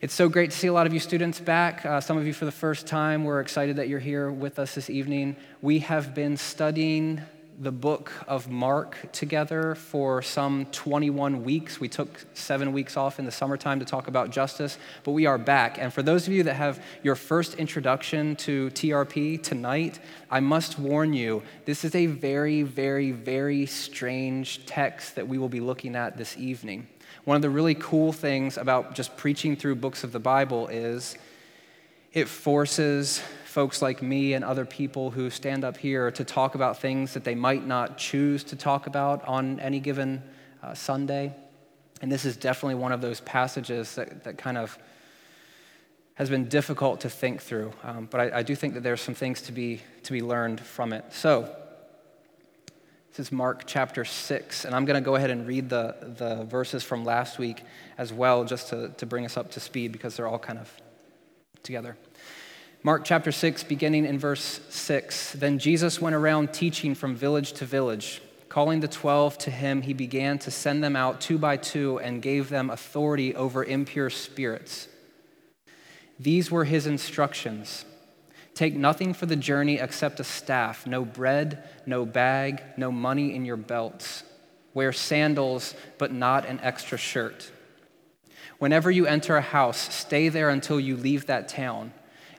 It's so great to see a lot of you students back. Uh, some of you for the first time. We're excited that you're here with us this evening. We have been studying the book of Mark together for some 21 weeks. We took seven weeks off in the summertime to talk about justice, but we are back. And for those of you that have your first introduction to TRP tonight, I must warn you this is a very, very, very strange text that we will be looking at this evening. One of the really cool things about just preaching through books of the Bible is it forces folks like me and other people who stand up here to talk about things that they might not choose to talk about on any given uh, Sunday. And this is definitely one of those passages that, that kind of has been difficult to think through. Um, but I, I do think that there's some things to be, to be learned from it. So, this is Mark chapter 6, and I'm going to go ahead and read the, the verses from last week as well, just to, to bring us up to speed because they're all kind of together. Mark chapter 6, beginning in verse 6. Then Jesus went around teaching from village to village. Calling the twelve to him, he began to send them out two by two and gave them authority over impure spirits. These were his instructions Take nothing for the journey except a staff, no bread, no bag, no money in your belts. Wear sandals, but not an extra shirt. Whenever you enter a house, stay there until you leave that town.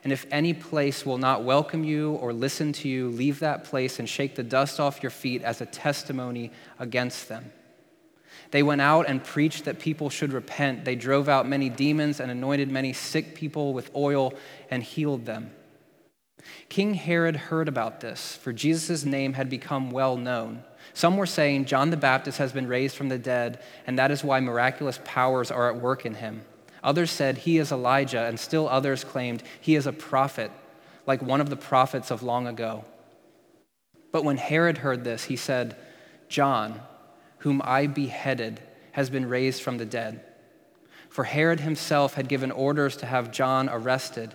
And if any place will not welcome you or listen to you, leave that place and shake the dust off your feet as a testimony against them. They went out and preached that people should repent. They drove out many demons and anointed many sick people with oil and healed them. King Herod heard about this, for Jesus' name had become well known. Some were saying, John the Baptist has been raised from the dead, and that is why miraculous powers are at work in him. Others said, He is Elijah, and still others claimed, He is a prophet, like one of the prophets of long ago. But when Herod heard this, he said, John, whom I beheaded, has been raised from the dead. For Herod himself had given orders to have John arrested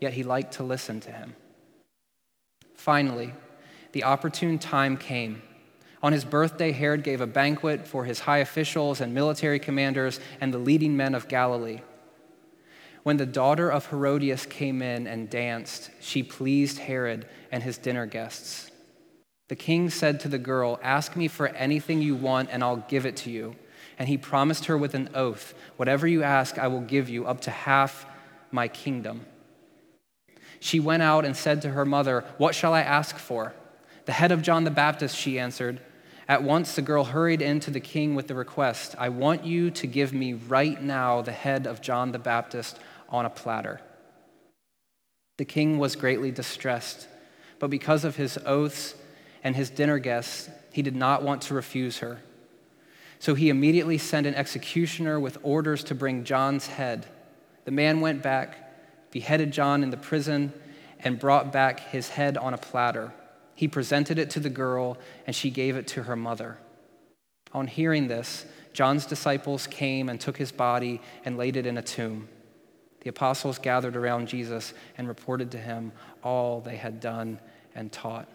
yet he liked to listen to him. Finally, the opportune time came. On his birthday, Herod gave a banquet for his high officials and military commanders and the leading men of Galilee. When the daughter of Herodias came in and danced, she pleased Herod and his dinner guests. The king said to the girl, Ask me for anything you want, and I'll give it to you. And he promised her with an oath, Whatever you ask, I will give you, up to half my kingdom. She went out and said to her mother, What shall I ask for? The head of John the Baptist, she answered. At once the girl hurried in to the king with the request I want you to give me right now the head of John the Baptist on a platter. The king was greatly distressed, but because of his oaths and his dinner guests, he did not want to refuse her. So he immediately sent an executioner with orders to bring John's head. The man went back beheaded John in the prison, and brought back his head on a platter. He presented it to the girl, and she gave it to her mother. On hearing this, John's disciples came and took his body and laid it in a tomb. The apostles gathered around Jesus and reported to him all they had done and taught.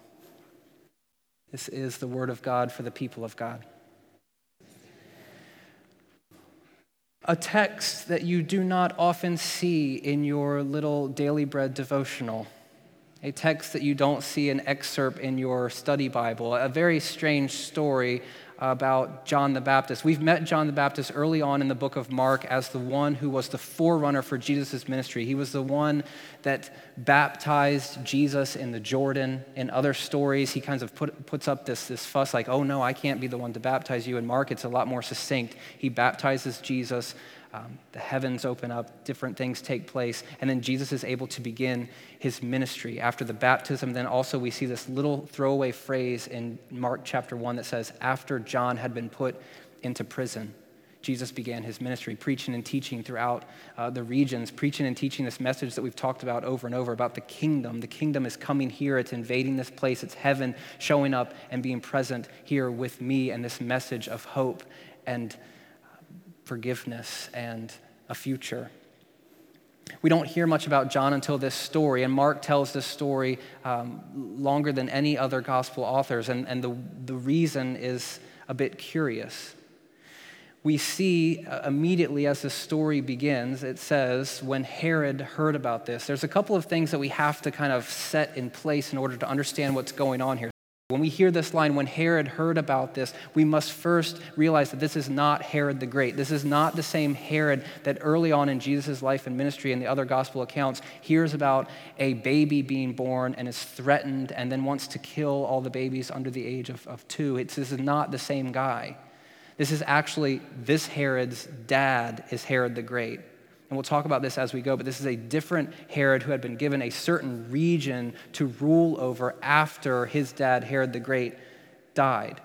This is the word of God for the people of God. A text that you do not often see in your little daily bread devotional, a text that you don't see an excerpt in your study Bible, a very strange story about John the Baptist. We've met John the Baptist early on in the book of Mark as the one who was the forerunner for Jesus' ministry. He was the one that baptized Jesus in the Jordan. In other stories, he kind of put, puts up this, this fuss like, oh no, I can't be the one to baptize you. In Mark, it's a lot more succinct. He baptizes Jesus. Um, the heavens open up, different things take place, and then Jesus is able to begin his ministry. After the baptism, then also we see this little throwaway phrase in Mark chapter 1 that says, After John had been put into prison. Jesus began his ministry, preaching and teaching throughout uh, the regions, preaching and teaching this message that we've talked about over and over about the kingdom. The kingdom is coming here, it's invading this place, it's heaven showing up and being present here with me, and this message of hope and forgiveness and a future. We don't hear much about John until this story, and Mark tells this story um, longer than any other gospel authors, and, and the, the reason is a bit curious we see uh, immediately as the story begins, it says, when Herod heard about this, there's a couple of things that we have to kind of set in place in order to understand what's going on here. When we hear this line, when Herod heard about this, we must first realize that this is not Herod the Great. This is not the same Herod that early on in Jesus' life and ministry and the other gospel accounts hears about a baby being born and is threatened and then wants to kill all the babies under the age of, of two. It's, this is not the same guy. This is actually this Herod's dad is Herod the Great. And we'll talk about this as we go, but this is a different Herod who had been given a certain region to rule over after his dad, Herod the Great, died.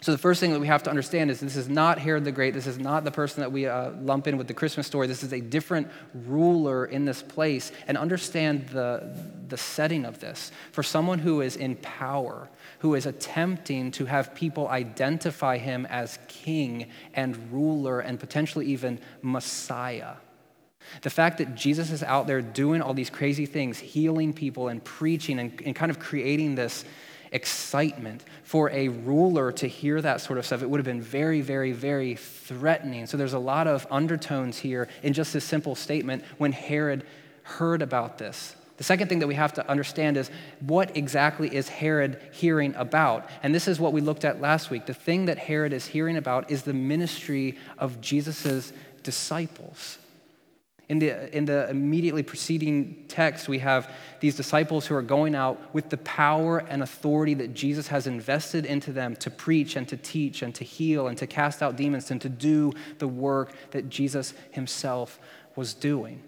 So, the first thing that we have to understand is this is not Herod the Great. This is not the person that we uh, lump in with the Christmas story. This is a different ruler in this place. And understand the, the setting of this. For someone who is in power, who is attempting to have people identify him as king and ruler and potentially even Messiah. The fact that Jesus is out there doing all these crazy things, healing people and preaching and, and kind of creating this excitement for a ruler to hear that sort of stuff. It would have been very, very, very threatening. So there's a lot of undertones here in just this simple statement when Herod heard about this. The second thing that we have to understand is what exactly is Herod hearing about? And this is what we looked at last week. The thing that Herod is hearing about is the ministry of Jesus' disciples. In the, in the immediately preceding text, we have these disciples who are going out with the power and authority that Jesus has invested into them to preach and to teach and to heal and to cast out demons and to do the work that Jesus himself was doing.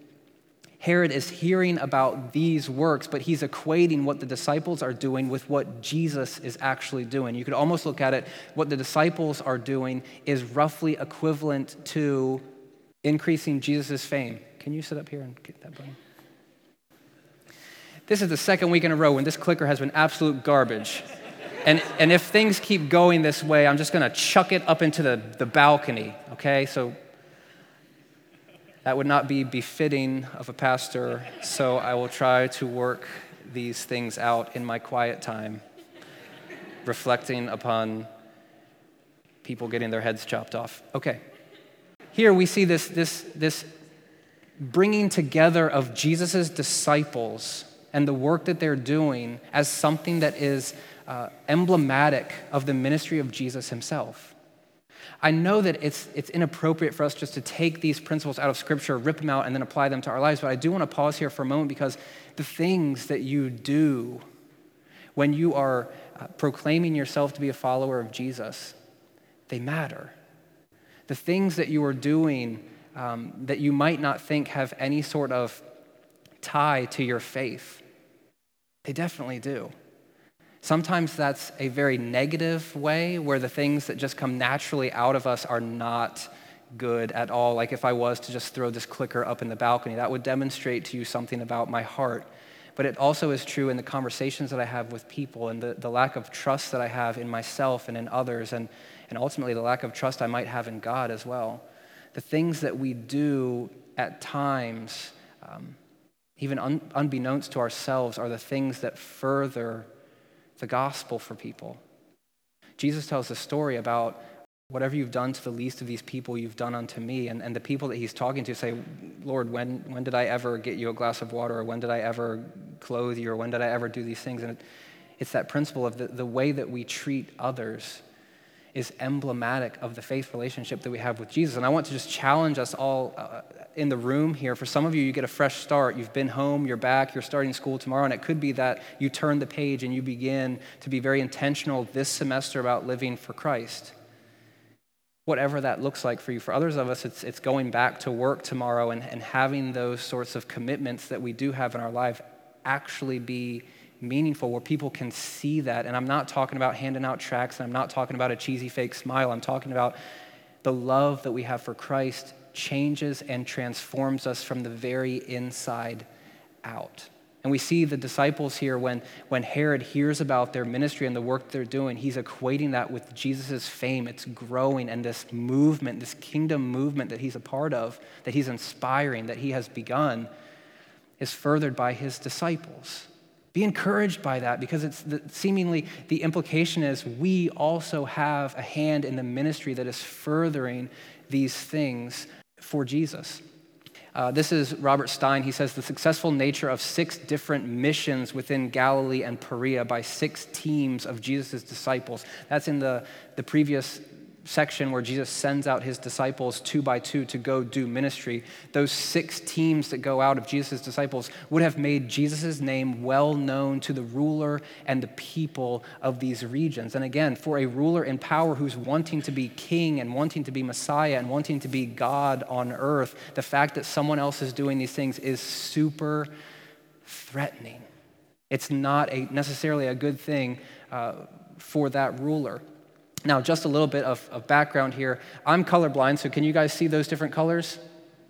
Herod is hearing about these works, but he's equating what the disciples are doing with what Jesus is actually doing. You could almost look at it what the disciples are doing is roughly equivalent to increasing Jesus' fame. Can you sit up here and get that button? This is the second week in a row when this clicker has been absolute garbage. And, and if things keep going this way, I'm just going to chuck it up into the, the balcony, okay? So that would not be befitting of a pastor, so I will try to work these things out in my quiet time, reflecting upon people getting their heads chopped off. Okay here we see this, this, this bringing together of Jesus' disciples and the work that they're doing as something that is uh, emblematic of the ministry of Jesus himself. I know that it's, it's inappropriate for us just to take these principles out of Scripture, rip them out, and then apply them to our lives, but I do want to pause here for a moment because the things that you do when you are uh, proclaiming yourself to be a follower of Jesus, they matter the things that you are doing um, that you might not think have any sort of tie to your faith, they definitely do. Sometimes that's a very negative way where the things that just come naturally out of us are not good at all. Like if I was to just throw this clicker up in the balcony, that would demonstrate to you something about my heart. But it also is true in the conversations that I have with people and the, the lack of trust that I have in myself and in others. And and ultimately the lack of trust I might have in God as well. The things that we do at times, um, even un- unbeknownst to ourselves, are the things that further the gospel for people. Jesus tells a story about whatever you've done to the least of these people, you've done unto me. And, and the people that he's talking to say, Lord, when, when did I ever get you a glass of water? Or when did I ever clothe you? Or when did I ever do these things? And it, it's that principle of the, the way that we treat others is emblematic of the faith relationship that we have with Jesus. And I want to just challenge us all uh, in the room here. For some of you, you get a fresh start. You've been home, you're back, you're starting school tomorrow, and it could be that you turn the page and you begin to be very intentional this semester about living for Christ. Whatever that looks like for you. For others of us, it's, it's going back to work tomorrow and, and having those sorts of commitments that we do have in our life actually be meaningful where people can see that. And I'm not talking about handing out tracts and I'm not talking about a cheesy fake smile. I'm talking about the love that we have for Christ changes and transforms us from the very inside out. And we see the disciples here when, when Herod hears about their ministry and the work they're doing, he's equating that with Jesus' fame. It's growing, and this movement, this kingdom movement that he's a part of, that he's inspiring, that he has begun, is furthered by his disciples. Be encouraged by that because it's the, seemingly the implication is we also have a hand in the ministry that is furthering these things for Jesus. Uh, this is Robert Stein. He says the successful nature of six different missions within Galilee and Perea by six teams of Jesus' disciples. That's in the, the previous section where Jesus sends out his disciples two by two to go do ministry, those six teams that go out of Jesus' disciples would have made Jesus' name well known to the ruler and the people of these regions. And again, for a ruler in power who's wanting to be king and wanting to be Messiah and wanting to be God on earth, the fact that someone else is doing these things is super threatening. It's not a, necessarily a good thing uh, for that ruler. Now, just a little bit of, of background here. I'm colorblind, so can you guys see those different colors?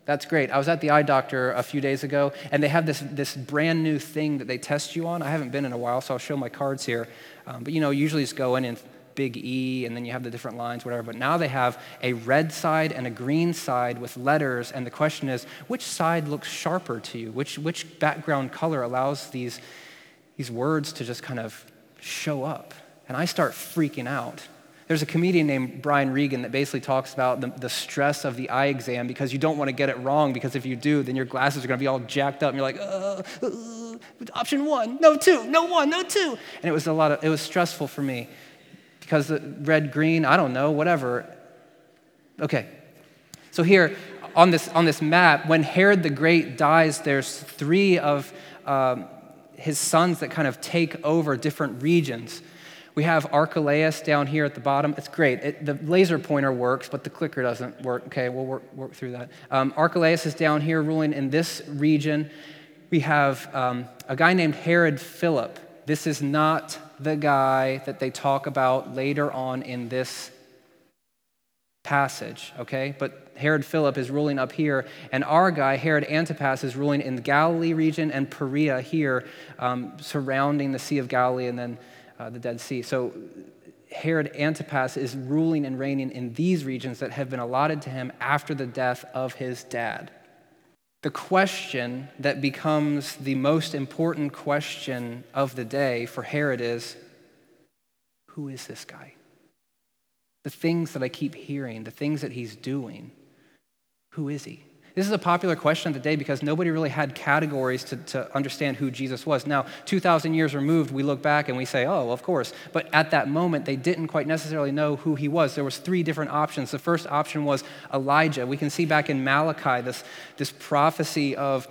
That's great. I was at the eye doctor a few days ago, and they have this, this brand new thing that they test you on. I haven't been in a while, so I'll show my cards here. Um, but you know, usually just go in and big E, and then you have the different lines, whatever. But now they have a red side and a green side with letters, and the question is, which side looks sharper to you? Which, which background color allows these, these words to just kind of show up? And I start freaking out there's a comedian named Brian Regan that basically talks about the, the stress of the eye exam because you don't want to get it wrong because if you do, then your glasses are going to be all jacked up and you're like, uh, uh, option one, no two, no one, no two. And it was a lot of, it was stressful for me because the red, green, I don't know, whatever. Okay. So here on this, on this map, when Herod the Great dies, there's three of um, his sons that kind of take over different regions. We have Archelaus down here at the bottom. It's great. It, the laser pointer works, but the clicker doesn't work. Okay, we'll work, work through that. Um, Archelaus is down here ruling in this region. We have um, a guy named Herod Philip. This is not the guy that they talk about later on in this passage, okay? But Herod Philip is ruling up here, and our guy, Herod Antipas, is ruling in the Galilee region and Perea here, um, surrounding the Sea of Galilee and then uh, the Dead Sea. So Herod Antipas is ruling and reigning in these regions that have been allotted to him after the death of his dad. The question that becomes the most important question of the day for Herod is who is this guy? The things that I keep hearing, the things that he's doing, who is he? This is a popular question of the day because nobody really had categories to, to understand who Jesus was. Now, 2,000 years removed, we look back and we say, oh, of course. But at that moment, they didn't quite necessarily know who he was. There was three different options. The first option was Elijah. We can see back in Malachi this, this prophecy of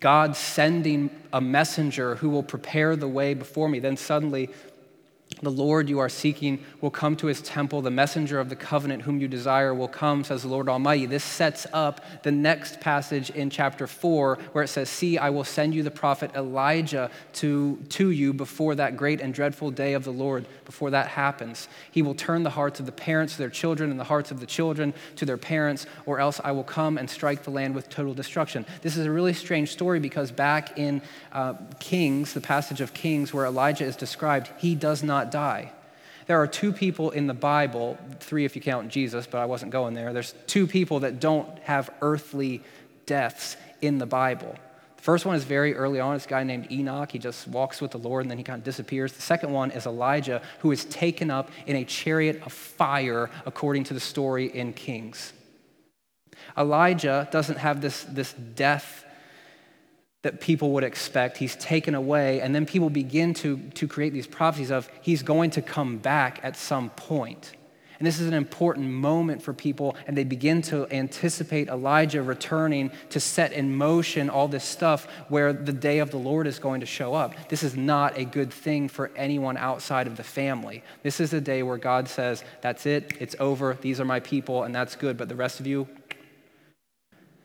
God sending a messenger who will prepare the way before me. Then suddenly, the Lord you are seeking will come to his temple. The messenger of the covenant whom you desire will come, says the Lord Almighty. This sets up the next passage in chapter 4 where it says, See, I will send you the prophet Elijah to, to you before that great and dreadful day of the Lord, before that happens. He will turn the hearts of the parents to their children and the hearts of the children to their parents, or else I will come and strike the land with total destruction. This is a really strange story because back in uh, Kings, the passage of Kings where Elijah is described, he does not die. There are two people in the Bible, three if you count Jesus, but I wasn't going there. There's two people that don't have earthly deaths in the Bible. The first one is very early on. A guy named Enoch. He just walks with the Lord and then he kind of disappears. The second one is Elijah, who is taken up in a chariot of fire, according to the story in Kings. Elijah doesn't have this, this death that people would expect. He's taken away, and then people begin to, to create these prophecies of he's going to come back at some point. And this is an important moment for people, and they begin to anticipate Elijah returning to set in motion all this stuff where the day of the Lord is going to show up. This is not a good thing for anyone outside of the family. This is a day where God says, That's it, it's over, these are my people, and that's good, but the rest of you,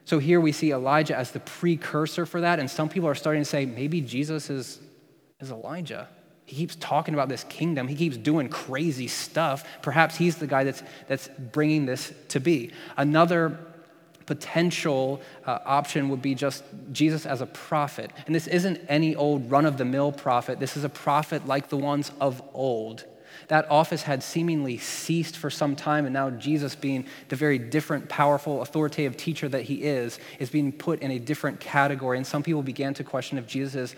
so here we see Elijah as the precursor for that, and some people are starting to say maybe Jesus is, is Elijah. He keeps talking about this kingdom. He keeps doing crazy stuff. Perhaps he's the guy that's, that's bringing this to be. Another potential uh, option would be just Jesus as a prophet. And this isn't any old run of the mill prophet, this is a prophet like the ones of old. That office had seemingly ceased for some time, and now Jesus, being the very different, powerful, authoritative teacher that he is, is being put in a different category. And some people began to question if Jesus is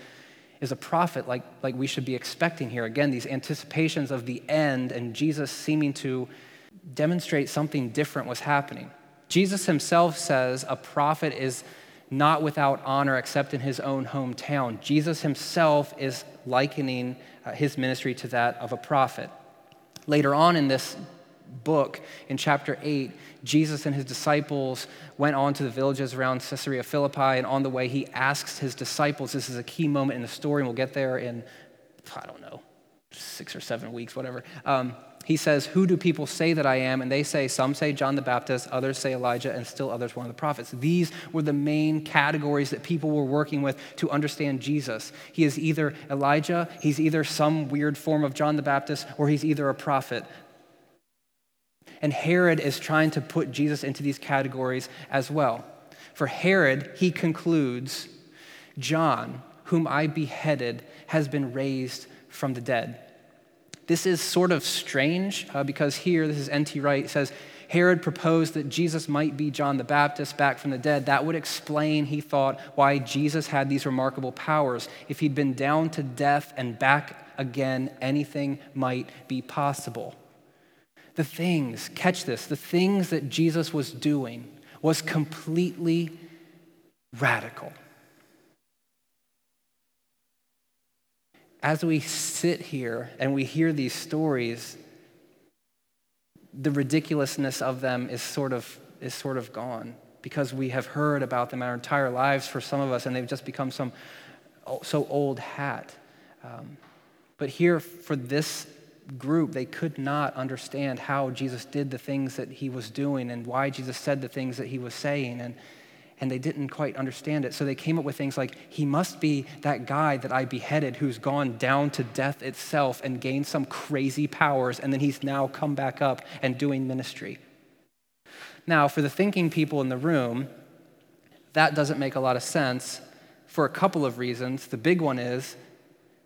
is a prophet like, like we should be expecting here. Again, these anticipations of the end and Jesus seeming to demonstrate something different was happening. Jesus himself says a prophet is not without honor except in his own hometown. Jesus himself is likening uh, his ministry to that of a prophet. Later on in this book, in chapter 8, Jesus and his disciples went on to the villages around Caesarea Philippi, and on the way, he asks his disciples this is a key moment in the story, and we'll get there in, I don't know, six or seven weeks, whatever. Um, he says, Who do people say that I am? And they say, Some say John the Baptist, others say Elijah, and still others one of the prophets. These were the main categories that people were working with to understand Jesus. He is either Elijah, he's either some weird form of John the Baptist, or he's either a prophet. And Herod is trying to put Jesus into these categories as well. For Herod, he concludes John, whom I beheaded, has been raised from the dead. This is sort of strange uh, because here, this is N.T. Wright, says, Herod proposed that Jesus might be John the Baptist back from the dead. That would explain, he thought, why Jesus had these remarkable powers. If he'd been down to death and back again, anything might be possible. The things, catch this, the things that Jesus was doing was completely radical. As we sit here and we hear these stories, the ridiculousness of them is sort of, is sort of gone because we have heard about them our entire lives for some of us and they've just become some so old hat. Um, but here, for this group, they could not understand how Jesus did the things that he was doing and why Jesus said the things that he was saying. And, and they didn't quite understand it. So they came up with things like, he must be that guy that I beheaded who's gone down to death itself and gained some crazy powers, and then he's now come back up and doing ministry. Now, for the thinking people in the room, that doesn't make a lot of sense for a couple of reasons. The big one is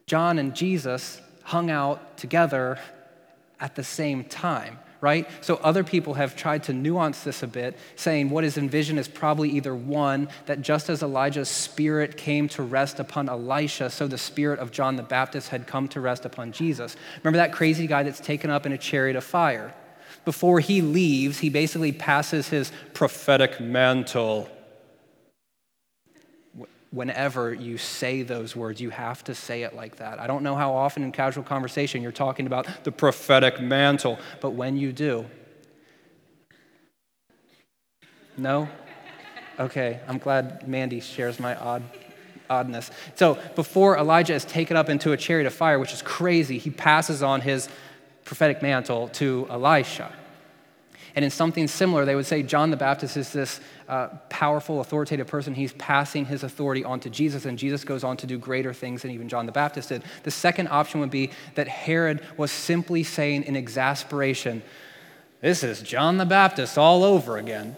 John and Jesus hung out together at the same time, right? So other people have tried to nuance this a bit, saying what is envisioned is probably either one, that just as Elijah's spirit came to rest upon Elisha, so the spirit of John the Baptist had come to rest upon Jesus. Remember that crazy guy that's taken up in a chariot of fire? Before he leaves, he basically passes his prophetic mantle whenever you say those words, you have to say it like that. I don't know how often in casual conversation you're talking about the prophetic mantle, but when you do, no? Okay, I'm glad Mandy shares my odd oddness. So before Elijah is taken up into a chariot of fire, which is crazy, he passes on his prophetic mantle to Elisha. And in something similar, they would say John the Baptist is this uh, powerful, authoritative person. He's passing his authority on to Jesus, and Jesus goes on to do greater things than even John the Baptist did. The second option would be that Herod was simply saying in exasperation, This is John the Baptist all over again.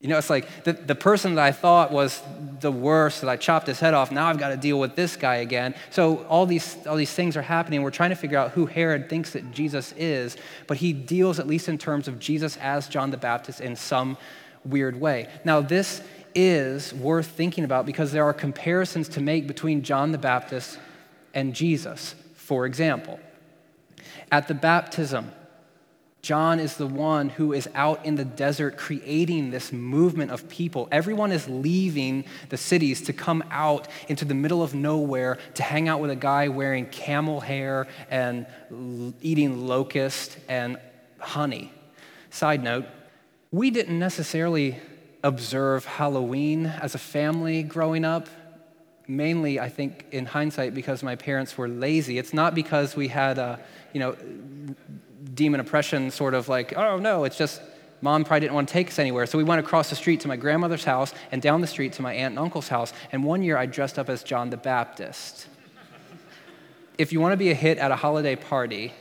You know, it's like the, the person that I thought was the worst, that I chopped his head off, now I've got to deal with this guy again. So all these, all these things are happening. We're trying to figure out who Herod thinks that Jesus is, but he deals, at least in terms of Jesus as John the Baptist, in some weird way. Now, this is worth thinking about because there are comparisons to make between John the Baptist and Jesus. For example, at the baptism, John is the one who is out in the desert creating this movement of people. Everyone is leaving the cities to come out into the middle of nowhere to hang out with a guy wearing camel hair and eating locust and honey. Side note, we didn't necessarily observe Halloween as a family growing up. Mainly, I think, in hindsight, because my parents were lazy. It's not because we had a, you know, demon oppression sort of like, oh no, it's just mom probably didn't want to take us anywhere. So we went across the street to my grandmother's house and down the street to my aunt and uncle's house. And one year I dressed up as John the Baptist. if you want to be a hit at a holiday party,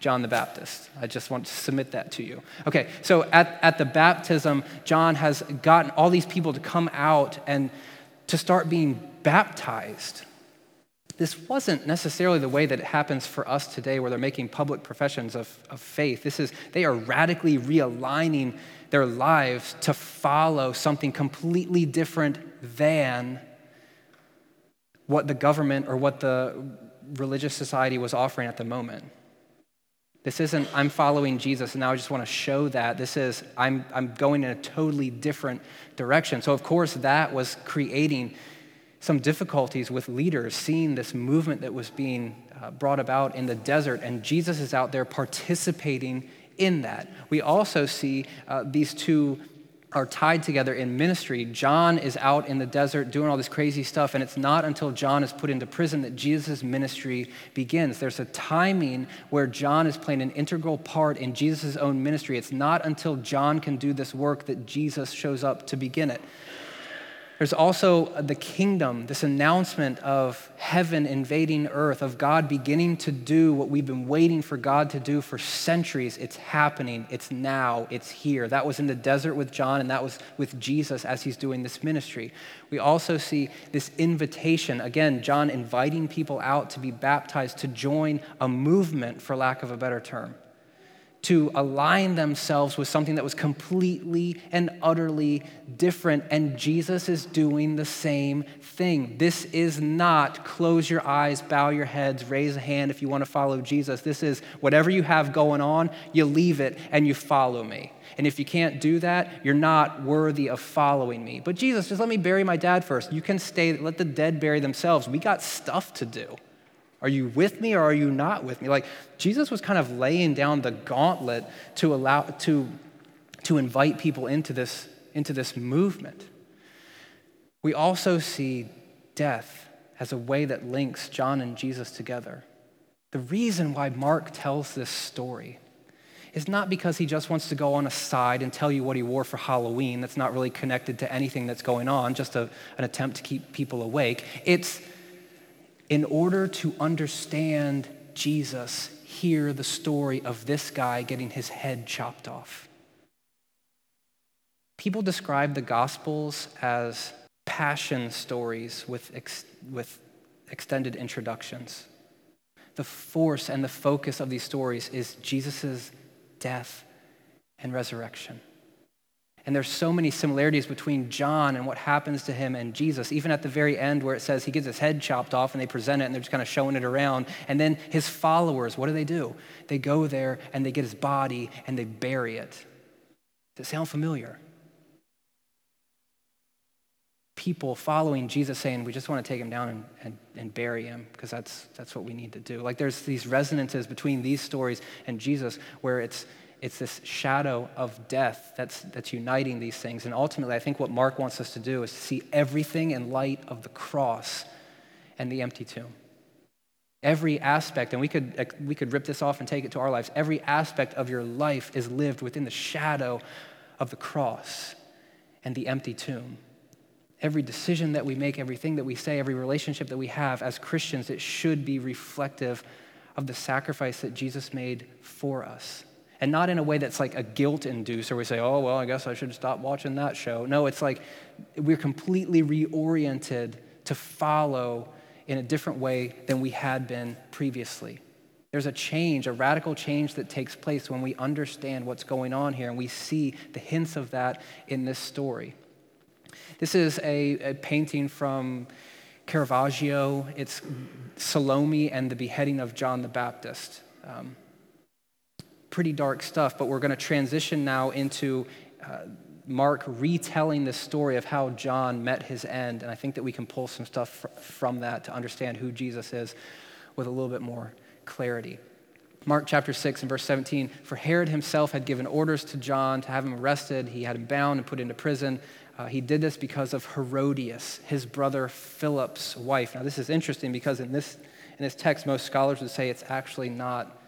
John the Baptist. I just want to submit that to you. Okay, so at, at the baptism, John has gotten all these people to come out and to start being baptized. This wasn't necessarily the way that it happens for us today, where they're making public professions of, of faith. This is, they are radically realigning their lives to follow something completely different than what the government or what the religious society was offering at the moment. This isn't, I'm following Jesus and now I just want to show that. This is, I'm, I'm going in a totally different direction. So, of course, that was creating some difficulties with leaders seeing this movement that was being uh, brought about in the desert, and Jesus is out there participating in that. We also see uh, these two are tied together in ministry. John is out in the desert doing all this crazy stuff, and it's not until John is put into prison that Jesus' ministry begins. There's a timing where John is playing an integral part in Jesus' own ministry. It's not until John can do this work that Jesus shows up to begin it. There's also the kingdom, this announcement of heaven invading earth, of God beginning to do what we've been waiting for God to do for centuries. It's happening, it's now, it's here. That was in the desert with John, and that was with Jesus as he's doing this ministry. We also see this invitation, again, John inviting people out to be baptized, to join a movement, for lack of a better term to align themselves with something that was completely and utterly different. And Jesus is doing the same thing. This is not close your eyes, bow your heads, raise a hand if you want to follow Jesus. This is whatever you have going on, you leave it and you follow me. And if you can't do that, you're not worthy of following me. But Jesus, just let me bury my dad first. You can stay, let the dead bury themselves. We got stuff to do. Are you with me or are you not with me? Like Jesus was kind of laying down the gauntlet to allow to, to invite people into this, into this movement. We also see death as a way that links John and Jesus together. The reason why Mark tells this story is not because he just wants to go on a side and tell you what he wore for Halloween that's not really connected to anything that's going on, just a, an attempt to keep people awake. It's in order to understand Jesus, hear the story of this guy getting his head chopped off. People describe the Gospels as passion stories with, ex- with extended introductions. The force and the focus of these stories is Jesus' death and resurrection. And there's so many similarities between John and what happens to him and Jesus, even at the very end where it says he gets his head chopped off and they present it and they're just kind of showing it around. And then his followers, what do they do? They go there and they get his body and they bury it. Does it sound familiar? People following Jesus saying, we just want to take him down and, and, and bury him because that's, that's what we need to do. Like there's these resonances between these stories and Jesus where it's, it's this shadow of death that's, that's uniting these things. And ultimately, I think what Mark wants us to do is to see everything in light of the cross and the empty tomb. Every aspect, and we could, uh, we could rip this off and take it to our lives, every aspect of your life is lived within the shadow of the cross and the empty tomb. Every decision that we make, everything that we say, every relationship that we have as Christians, it should be reflective of the sacrifice that Jesus made for us. And not in a way that's like a guilt inducer. We say, oh, well, I guess I should stop watching that show. No, it's like we're completely reoriented to follow in a different way than we had been previously. There's a change, a radical change that takes place when we understand what's going on here, and we see the hints of that in this story. This is a, a painting from Caravaggio. It's Salome and the beheading of John the Baptist. Um, pretty dark stuff, but we're going to transition now into uh, Mark retelling the story of how John met his end. And I think that we can pull some stuff fr- from that to understand who Jesus is with a little bit more clarity. Mark chapter 6 and verse 17 For Herod himself had given orders to John to have him arrested, he had him bound and put into prison. Uh, he did this because of Herodias, his brother Philip's wife. Now, this is interesting because in this, in this text, most scholars would say it's actually not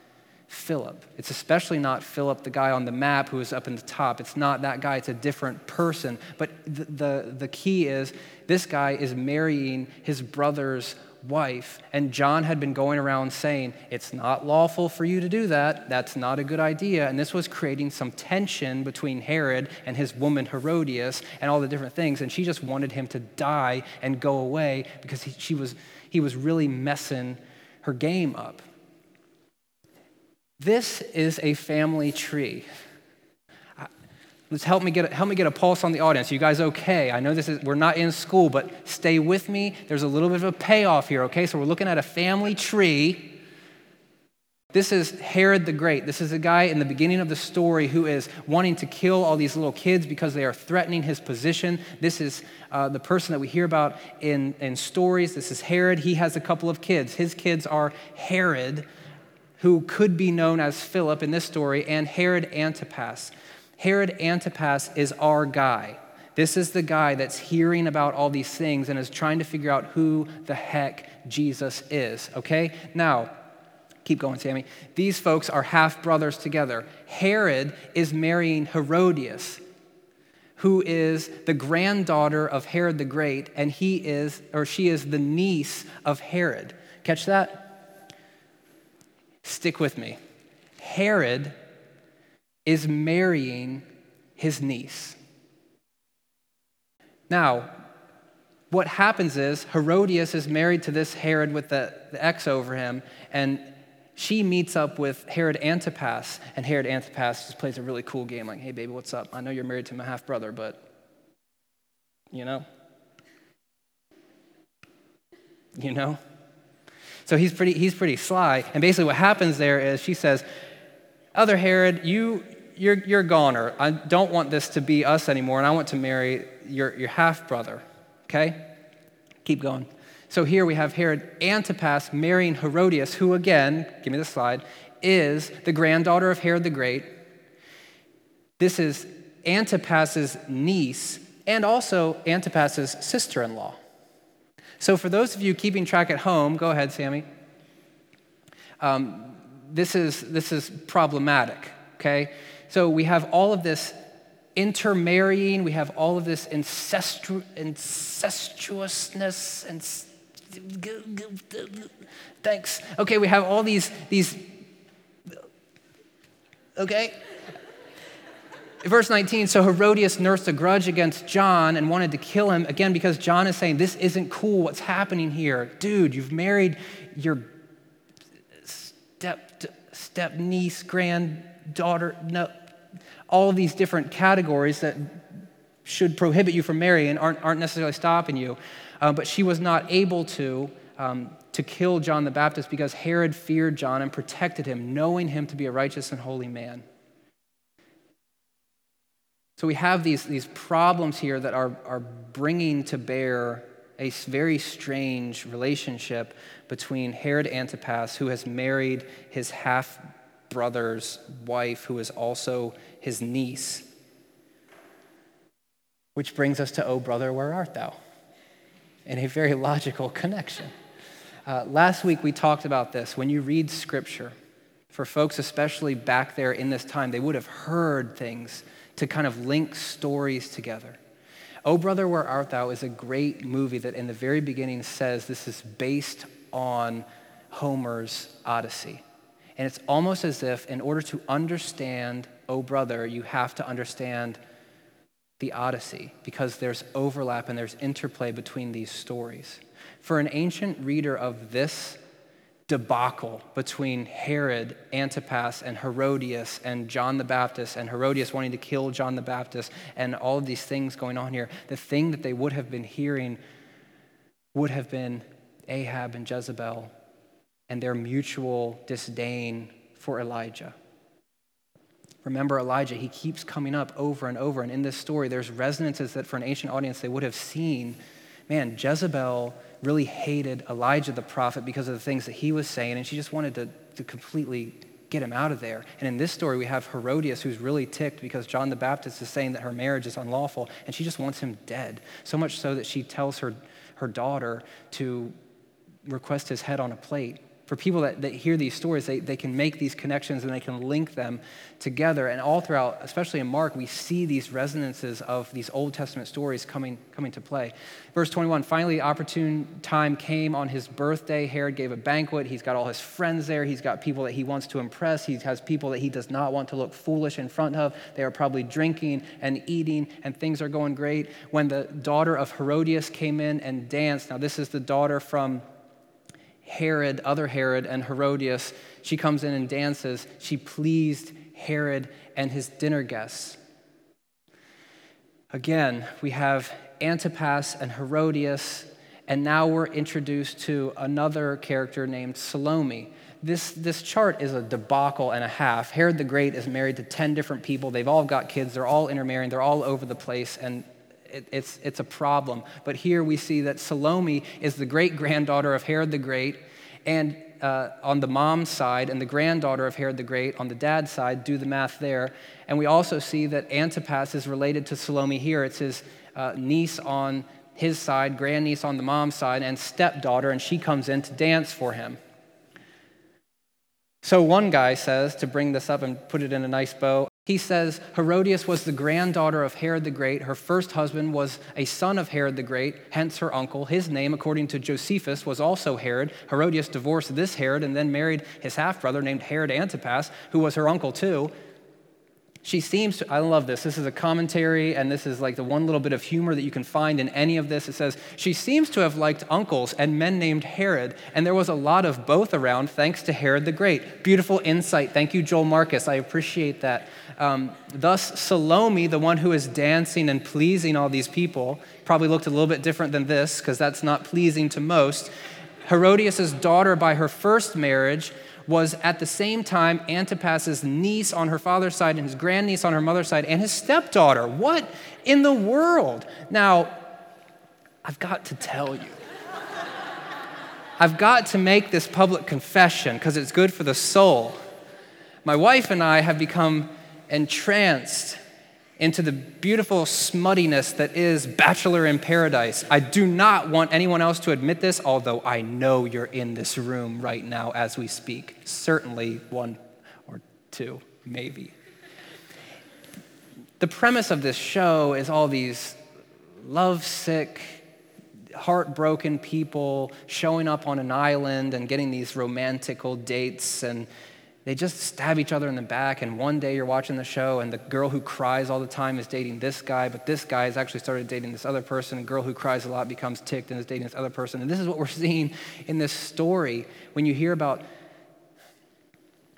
Philip. It's especially not Philip, the guy on the map who is up in the top. It's not that guy, it's a different person. But the, the, the key is this guy is marrying his brother's wife. And John had been going around saying, It's not lawful for you to do that. That's not a good idea. And this was creating some tension between Herod and his woman Herodias and all the different things. And she just wanted him to die and go away because he, she was, he was really messing her game up. This is a family tree. Let's help me get a, help me get a pulse on the audience. You guys okay? I know this is we're not in school, but stay with me. There's a little bit of a payoff here, okay? So we're looking at a family tree. This is Herod the Great. This is a guy in the beginning of the story who is wanting to kill all these little kids because they are threatening his position. This is uh, the person that we hear about in, in stories. This is Herod. He has a couple of kids. His kids are Herod, who could be known as Philip in this story, and Herod Antipas. Herod Antipas is our guy. This is the guy that's hearing about all these things and is trying to figure out who the heck Jesus is, okay? Now, keep going, Sammy. These folks are half brothers together. Herod is marrying Herodias, who is the granddaughter of Herod the Great, and he is, or she is the niece of Herod. Catch that? Stick with me. Herod is marrying his niece. Now, what happens is Herodias is married to this Herod with the, the X over him, and she meets up with Herod Antipas, and Herod Antipas just plays a really cool game like, hey, baby, what's up? I know you're married to my half brother, but, you know? You know? So he's pretty, he's pretty sly. And basically, what happens there is she says, Other Herod, you, you're, you're a goner. I don't want this to be us anymore, and I want to marry your, your half brother. Okay? Keep going. So here we have Herod Antipas marrying Herodias, who, again, give me the slide, is the granddaughter of Herod the Great. This is Antipas's niece and also Antipas's sister in law. So, for those of you keeping track at home, go ahead, Sammy. Um, this, is, this is problematic, okay? So we have all of this intermarrying, we have all of this incestuousness and thanks. Okay, we have all these these okay. Verse 19, so Herodias nursed a grudge against John and wanted to kill him again because John is saying, This isn't cool. What's happening here? Dude, you've married your step, step niece, granddaughter no, all these different categories that should prohibit you from marrying aren't, aren't necessarily stopping you. Uh, but she was not able to, um, to kill John the Baptist because Herod feared John and protected him, knowing him to be a righteous and holy man. So we have these, these problems here that are, are bringing to bear a very strange relationship between Herod Antipas, who has married his half brother's wife, who is also his niece. Which brings us to, Oh, brother, where art thou? In a very logical connection. Uh, last week we talked about this. When you read scripture, for folks especially back there in this time, they would have heard things to kind of link stories together. Oh, Brother, Where Art Thou is a great movie that in the very beginning says this is based on Homer's Odyssey. And it's almost as if, in order to understand, oh brother, you have to understand the Odyssey because there's overlap and there's interplay between these stories. For an ancient reader of this debacle between Herod, Antipas, and Herodias, and John the Baptist, and Herodias wanting to kill John the Baptist, and all of these things going on here, the thing that they would have been hearing would have been Ahab and Jezebel and their mutual disdain for Elijah. Remember Elijah, he keeps coming up over and over. And in this story, there's resonances that for an ancient audience they would have seen. Man, Jezebel really hated Elijah the prophet because of the things that he was saying, and she just wanted to, to completely get him out of there. And in this story, we have Herodias, who's really ticked because John the Baptist is saying that her marriage is unlawful, and she just wants him dead. So much so that she tells her, her daughter to request his head on a plate for people that, that hear these stories, they, they can make these connections and they can link them together. And all throughout, especially in Mark, we see these resonances of these Old Testament stories coming, coming to play. Verse 21 finally, opportune time came on his birthday. Herod gave a banquet. He's got all his friends there. He's got people that he wants to impress. He has people that he does not want to look foolish in front of. They are probably drinking and eating, and things are going great. When the daughter of Herodias came in and danced, now this is the daughter from Herod, other Herod, and Herodias. She comes in and dances. She pleased Herod and his dinner guests. Again, we have Antipas and Herodias, and now we're introduced to another character named Salome. This, this chart is a debacle and a half. Herod the Great is married to 10 different people. They've all got kids, they're all intermarrying, they're all over the place, and it, it's, it's a problem. But here we see that Salome is the great granddaughter of Herod the Great, and uh, on the mom's side, and the granddaughter of Herod the Great on the dad's side. Do the math there. And we also see that Antipas is related to Salome here. It's his uh, niece on his side, grandniece on the mom's side, and stepdaughter, and she comes in to dance for him. So one guy says, to bring this up and put it in a nice bow, he says Herodias was the granddaughter of Herod the Great. Her first husband was a son of Herod the Great, hence her uncle. His name, according to Josephus, was also Herod. Herodias divorced this Herod and then married his half brother named Herod Antipas, who was her uncle too. She seems to, I love this. This is a commentary, and this is like the one little bit of humor that you can find in any of this. It says, She seems to have liked uncles and men named Herod, and there was a lot of both around thanks to Herod the Great. Beautiful insight. Thank you, Joel Marcus. I appreciate that. Um, thus, Salome, the one who is dancing and pleasing all these people, probably looked a little bit different than this, because that's not pleasing to most. Herodias' daughter by her first marriage was at the same time Antipas's niece on her father's side and his grandniece on her mother's side and his stepdaughter. What in the world? Now, I've got to tell you. I've got to make this public confession because it's good for the soul. My wife and I have become entranced into the beautiful smuttiness that is Bachelor in Paradise. I do not want anyone else to admit this, although I know you're in this room right now as we speak. Certainly one or two, maybe. The premise of this show is all these lovesick, heartbroken people showing up on an island and getting these romantical dates and they just stab each other in the back. And one day you're watching the show, and the girl who cries all the time is dating this guy, but this guy has actually started dating this other person. A girl who cries a lot becomes ticked and is dating this other person. And this is what we're seeing in this story when you hear about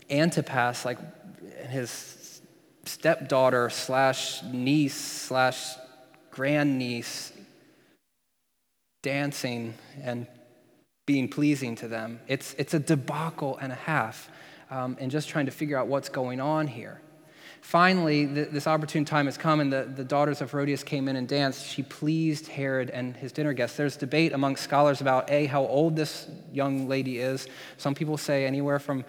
Antipas, like his stepdaughter slash niece slash grandniece dancing and being pleasing to them. It's, it's a debacle and a half um, and just trying to figure out what's going on here. Finally, th- this opportune time has come, and the, the daughters of Herodias came in and danced. She pleased Herod and his dinner guests. There's debate among scholars about A, how old this young lady is. Some people say anywhere from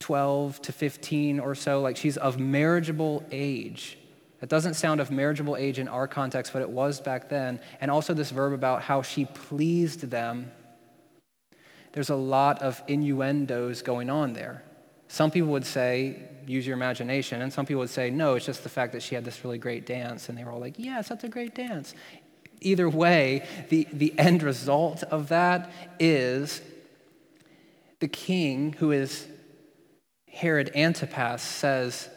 12 to 15 or so, like she's of marriageable age. That doesn't sound of marriageable age in our context, but it was back then. And also this verb about how she pleased them there's a lot of innuendos going on there. Some people would say, use your imagination, and some people would say, no, it's just the fact that she had this really great dance, and they were all like, yes, that's a great dance. Either way, the, the end result of that is the king, who is Herod Antipas, says,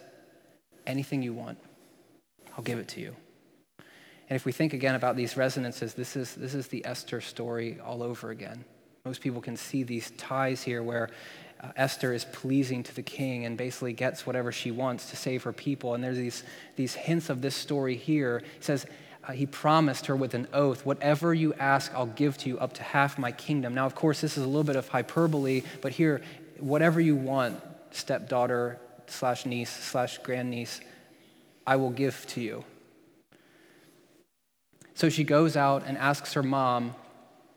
anything you want, I'll give it to you. And if we think again about these resonances, this is, this is the Esther story all over again. Most people can see these ties here where uh, Esther is pleasing to the king and basically gets whatever she wants to save her people. And there's these, these hints of this story here. He says, uh, he promised her with an oath, whatever you ask, I'll give to you up to half my kingdom. Now, of course, this is a little bit of hyperbole, but here, whatever you want, stepdaughter slash niece slash grandniece, I will give to you. So she goes out and asks her mom,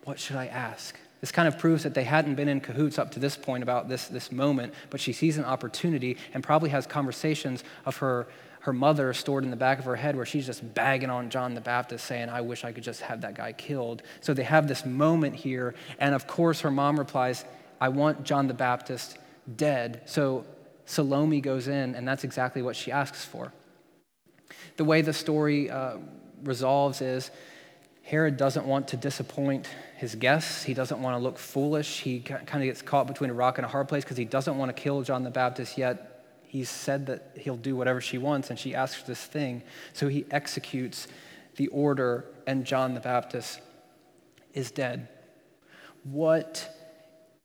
What should I ask? This kind of proves that they hadn't been in cahoots up to this point about this, this moment, but she sees an opportunity and probably has conversations of her, her mother stored in the back of her head where she's just bagging on John the Baptist, saying, I wish I could just have that guy killed. So they have this moment here, and of course, her mom replies, I want John the Baptist dead. So Salome goes in, and that's exactly what she asks for. The way the story uh, resolves is Herod doesn't want to disappoint his guests. He doesn't want to look foolish. He kind of gets caught between a rock and a hard place because he doesn't want to kill John the Baptist, yet he's said that he'll do whatever she wants, and she asks this thing. So he executes the order, and John the Baptist is dead. What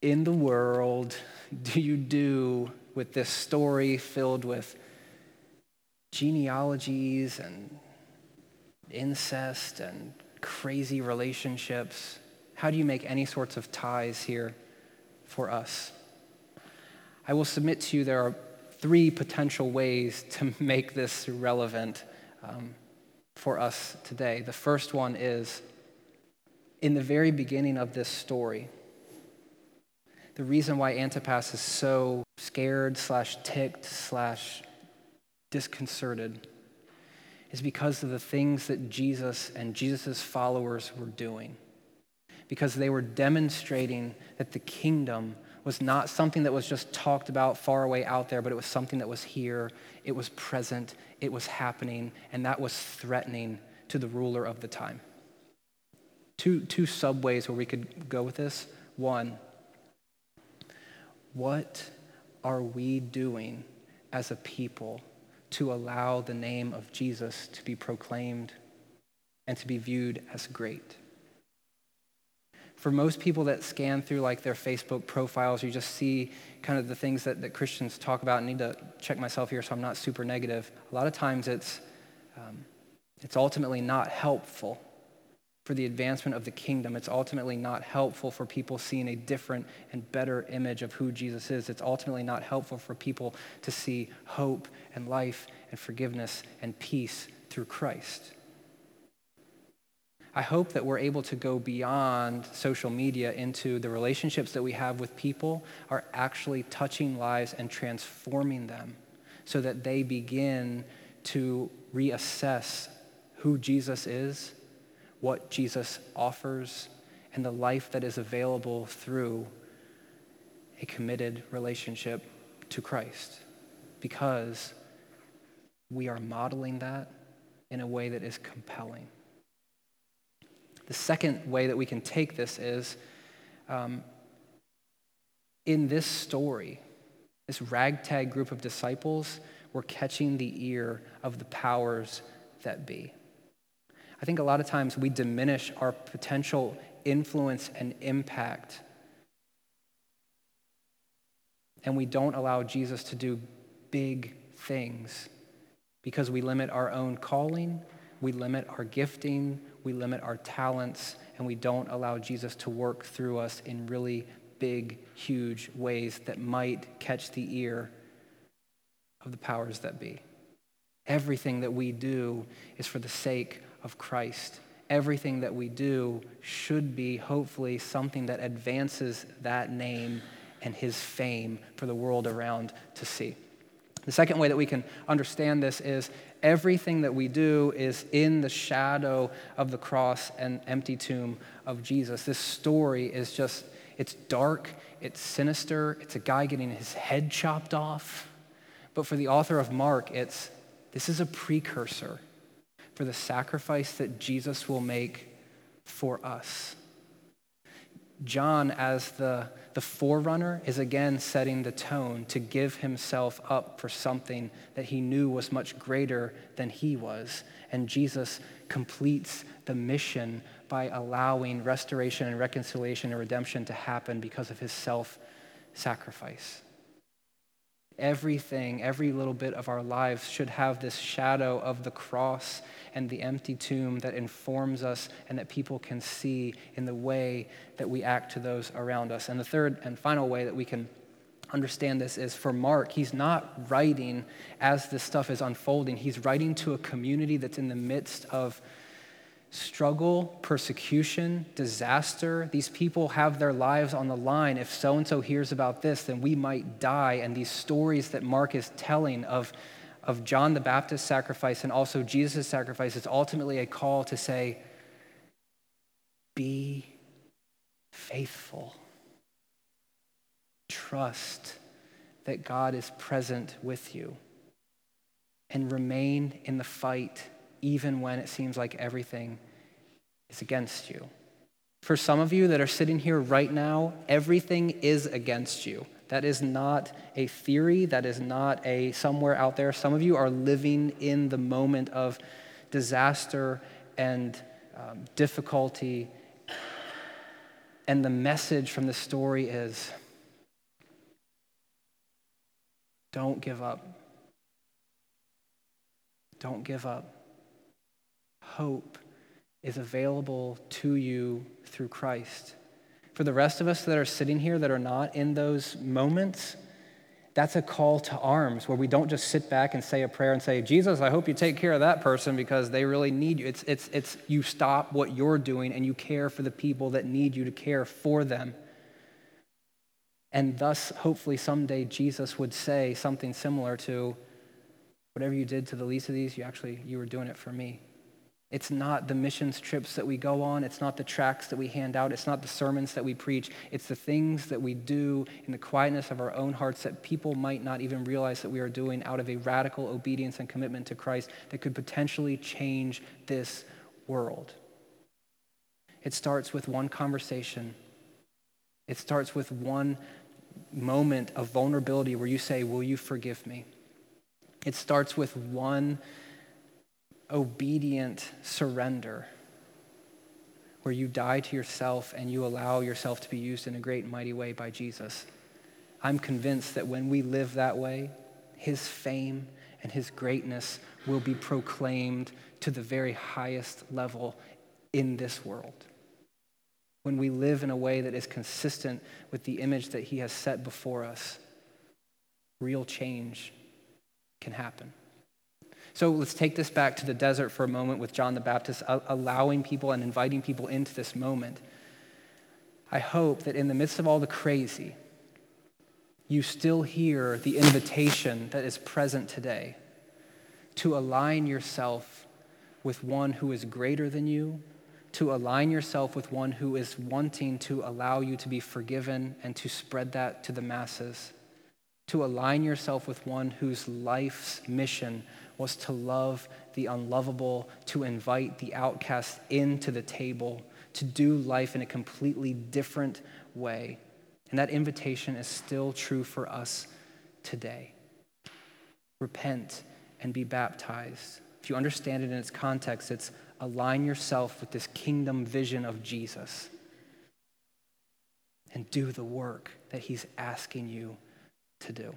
in the world do you do with this story filled with genealogies and incest and crazy relationships? How do you make any sorts of ties here for us? I will submit to you there are three potential ways to make this relevant um, for us today. The first one is in the very beginning of this story, the reason why Antipas is so scared slash ticked slash disconcerted is because of the things that Jesus and Jesus' followers were doing. Because they were demonstrating that the kingdom was not something that was just talked about far away out there, but it was something that was here, it was present, it was happening, and that was threatening to the ruler of the time. Two, two subways where we could go with this. One, what are we doing as a people to allow the name of Jesus to be proclaimed and to be viewed as great? For most people that scan through like their Facebook profiles, you just see kind of the things that, that Christians talk about. I need to check myself here so I'm not super negative. A lot of times it's, um, it's ultimately not helpful for the advancement of the kingdom. It's ultimately not helpful for people seeing a different and better image of who Jesus is. It's ultimately not helpful for people to see hope and life and forgiveness and peace through Christ. I hope that we're able to go beyond social media into the relationships that we have with people are actually touching lives and transforming them so that they begin to reassess who Jesus is what Jesus offers and the life that is available through a committed relationship to Christ because we are modeling that in a way that is compelling. The second way that we can take this is um, in this story, this ragtag group of disciples were catching the ear of the powers that be. I think a lot of times we diminish our potential influence and impact. And we don't allow Jesus to do big things because we limit our own calling, we limit our gifting, we limit our talents, and we don't allow Jesus to work through us in really big, huge ways that might catch the ear of the powers that be. Everything that we do is for the sake of Christ. Everything that we do should be, hopefully, something that advances that name and his fame for the world around to see. The second way that we can understand this is everything that we do is in the shadow of the cross and empty tomb of Jesus. This story is just, it's dark, it's sinister, it's a guy getting his head chopped off. But for the author of Mark, it's this is a precursor for the sacrifice that Jesus will make for us. John, as the, the forerunner, is again setting the tone to give himself up for something that he knew was much greater than he was. And Jesus completes the mission by allowing restoration and reconciliation and redemption to happen because of his self sacrifice. Everything, every little bit of our lives should have this shadow of the cross and the empty tomb that informs us and that people can see in the way that we act to those around us. And the third and final way that we can understand this is for Mark, he's not writing as this stuff is unfolding, he's writing to a community that's in the midst of struggle, persecution, disaster. These people have their lives on the line. If so and so hears about this, then we might die. And these stories that Mark is telling of, of John the Baptist's sacrifice and also Jesus' sacrifice is ultimately a call to say, be faithful. trust that God is present with you and remain in the fight even when it seems like everything is against you. For some of you that are sitting here right now, everything is against you. That is not a theory, that is not a somewhere out there. Some of you are living in the moment of disaster and um, difficulty. And the message from the story is don't give up. Don't give up. Hope is available to you through Christ. For the rest of us that are sitting here that are not in those moments, that's a call to arms where we don't just sit back and say a prayer and say, Jesus, I hope you take care of that person because they really need you. It's, it's, it's you stop what you're doing and you care for the people that need you to care for them. And thus, hopefully, someday Jesus would say something similar to, whatever you did to the least of these, you actually, you were doing it for me. It's not the missions trips that we go on. It's not the tracts that we hand out. It's not the sermons that we preach. It's the things that we do in the quietness of our own hearts that people might not even realize that we are doing out of a radical obedience and commitment to Christ that could potentially change this world. It starts with one conversation, it starts with one moment of vulnerability where you say, Will you forgive me? It starts with one obedient surrender where you die to yourself and you allow yourself to be used in a great and mighty way by Jesus. I'm convinced that when we live that way, his fame and his greatness will be proclaimed to the very highest level in this world. When we live in a way that is consistent with the image that he has set before us, real change can happen. So let's take this back to the desert for a moment with John the Baptist, allowing people and inviting people into this moment. I hope that in the midst of all the crazy, you still hear the invitation that is present today to align yourself with one who is greater than you, to align yourself with one who is wanting to allow you to be forgiven and to spread that to the masses, to align yourself with one whose life's mission was to love the unlovable, to invite the outcast into the table, to do life in a completely different way. And that invitation is still true for us today. Repent and be baptized. If you understand it in its context, it's align yourself with this kingdom vision of Jesus and do the work that he's asking you to do.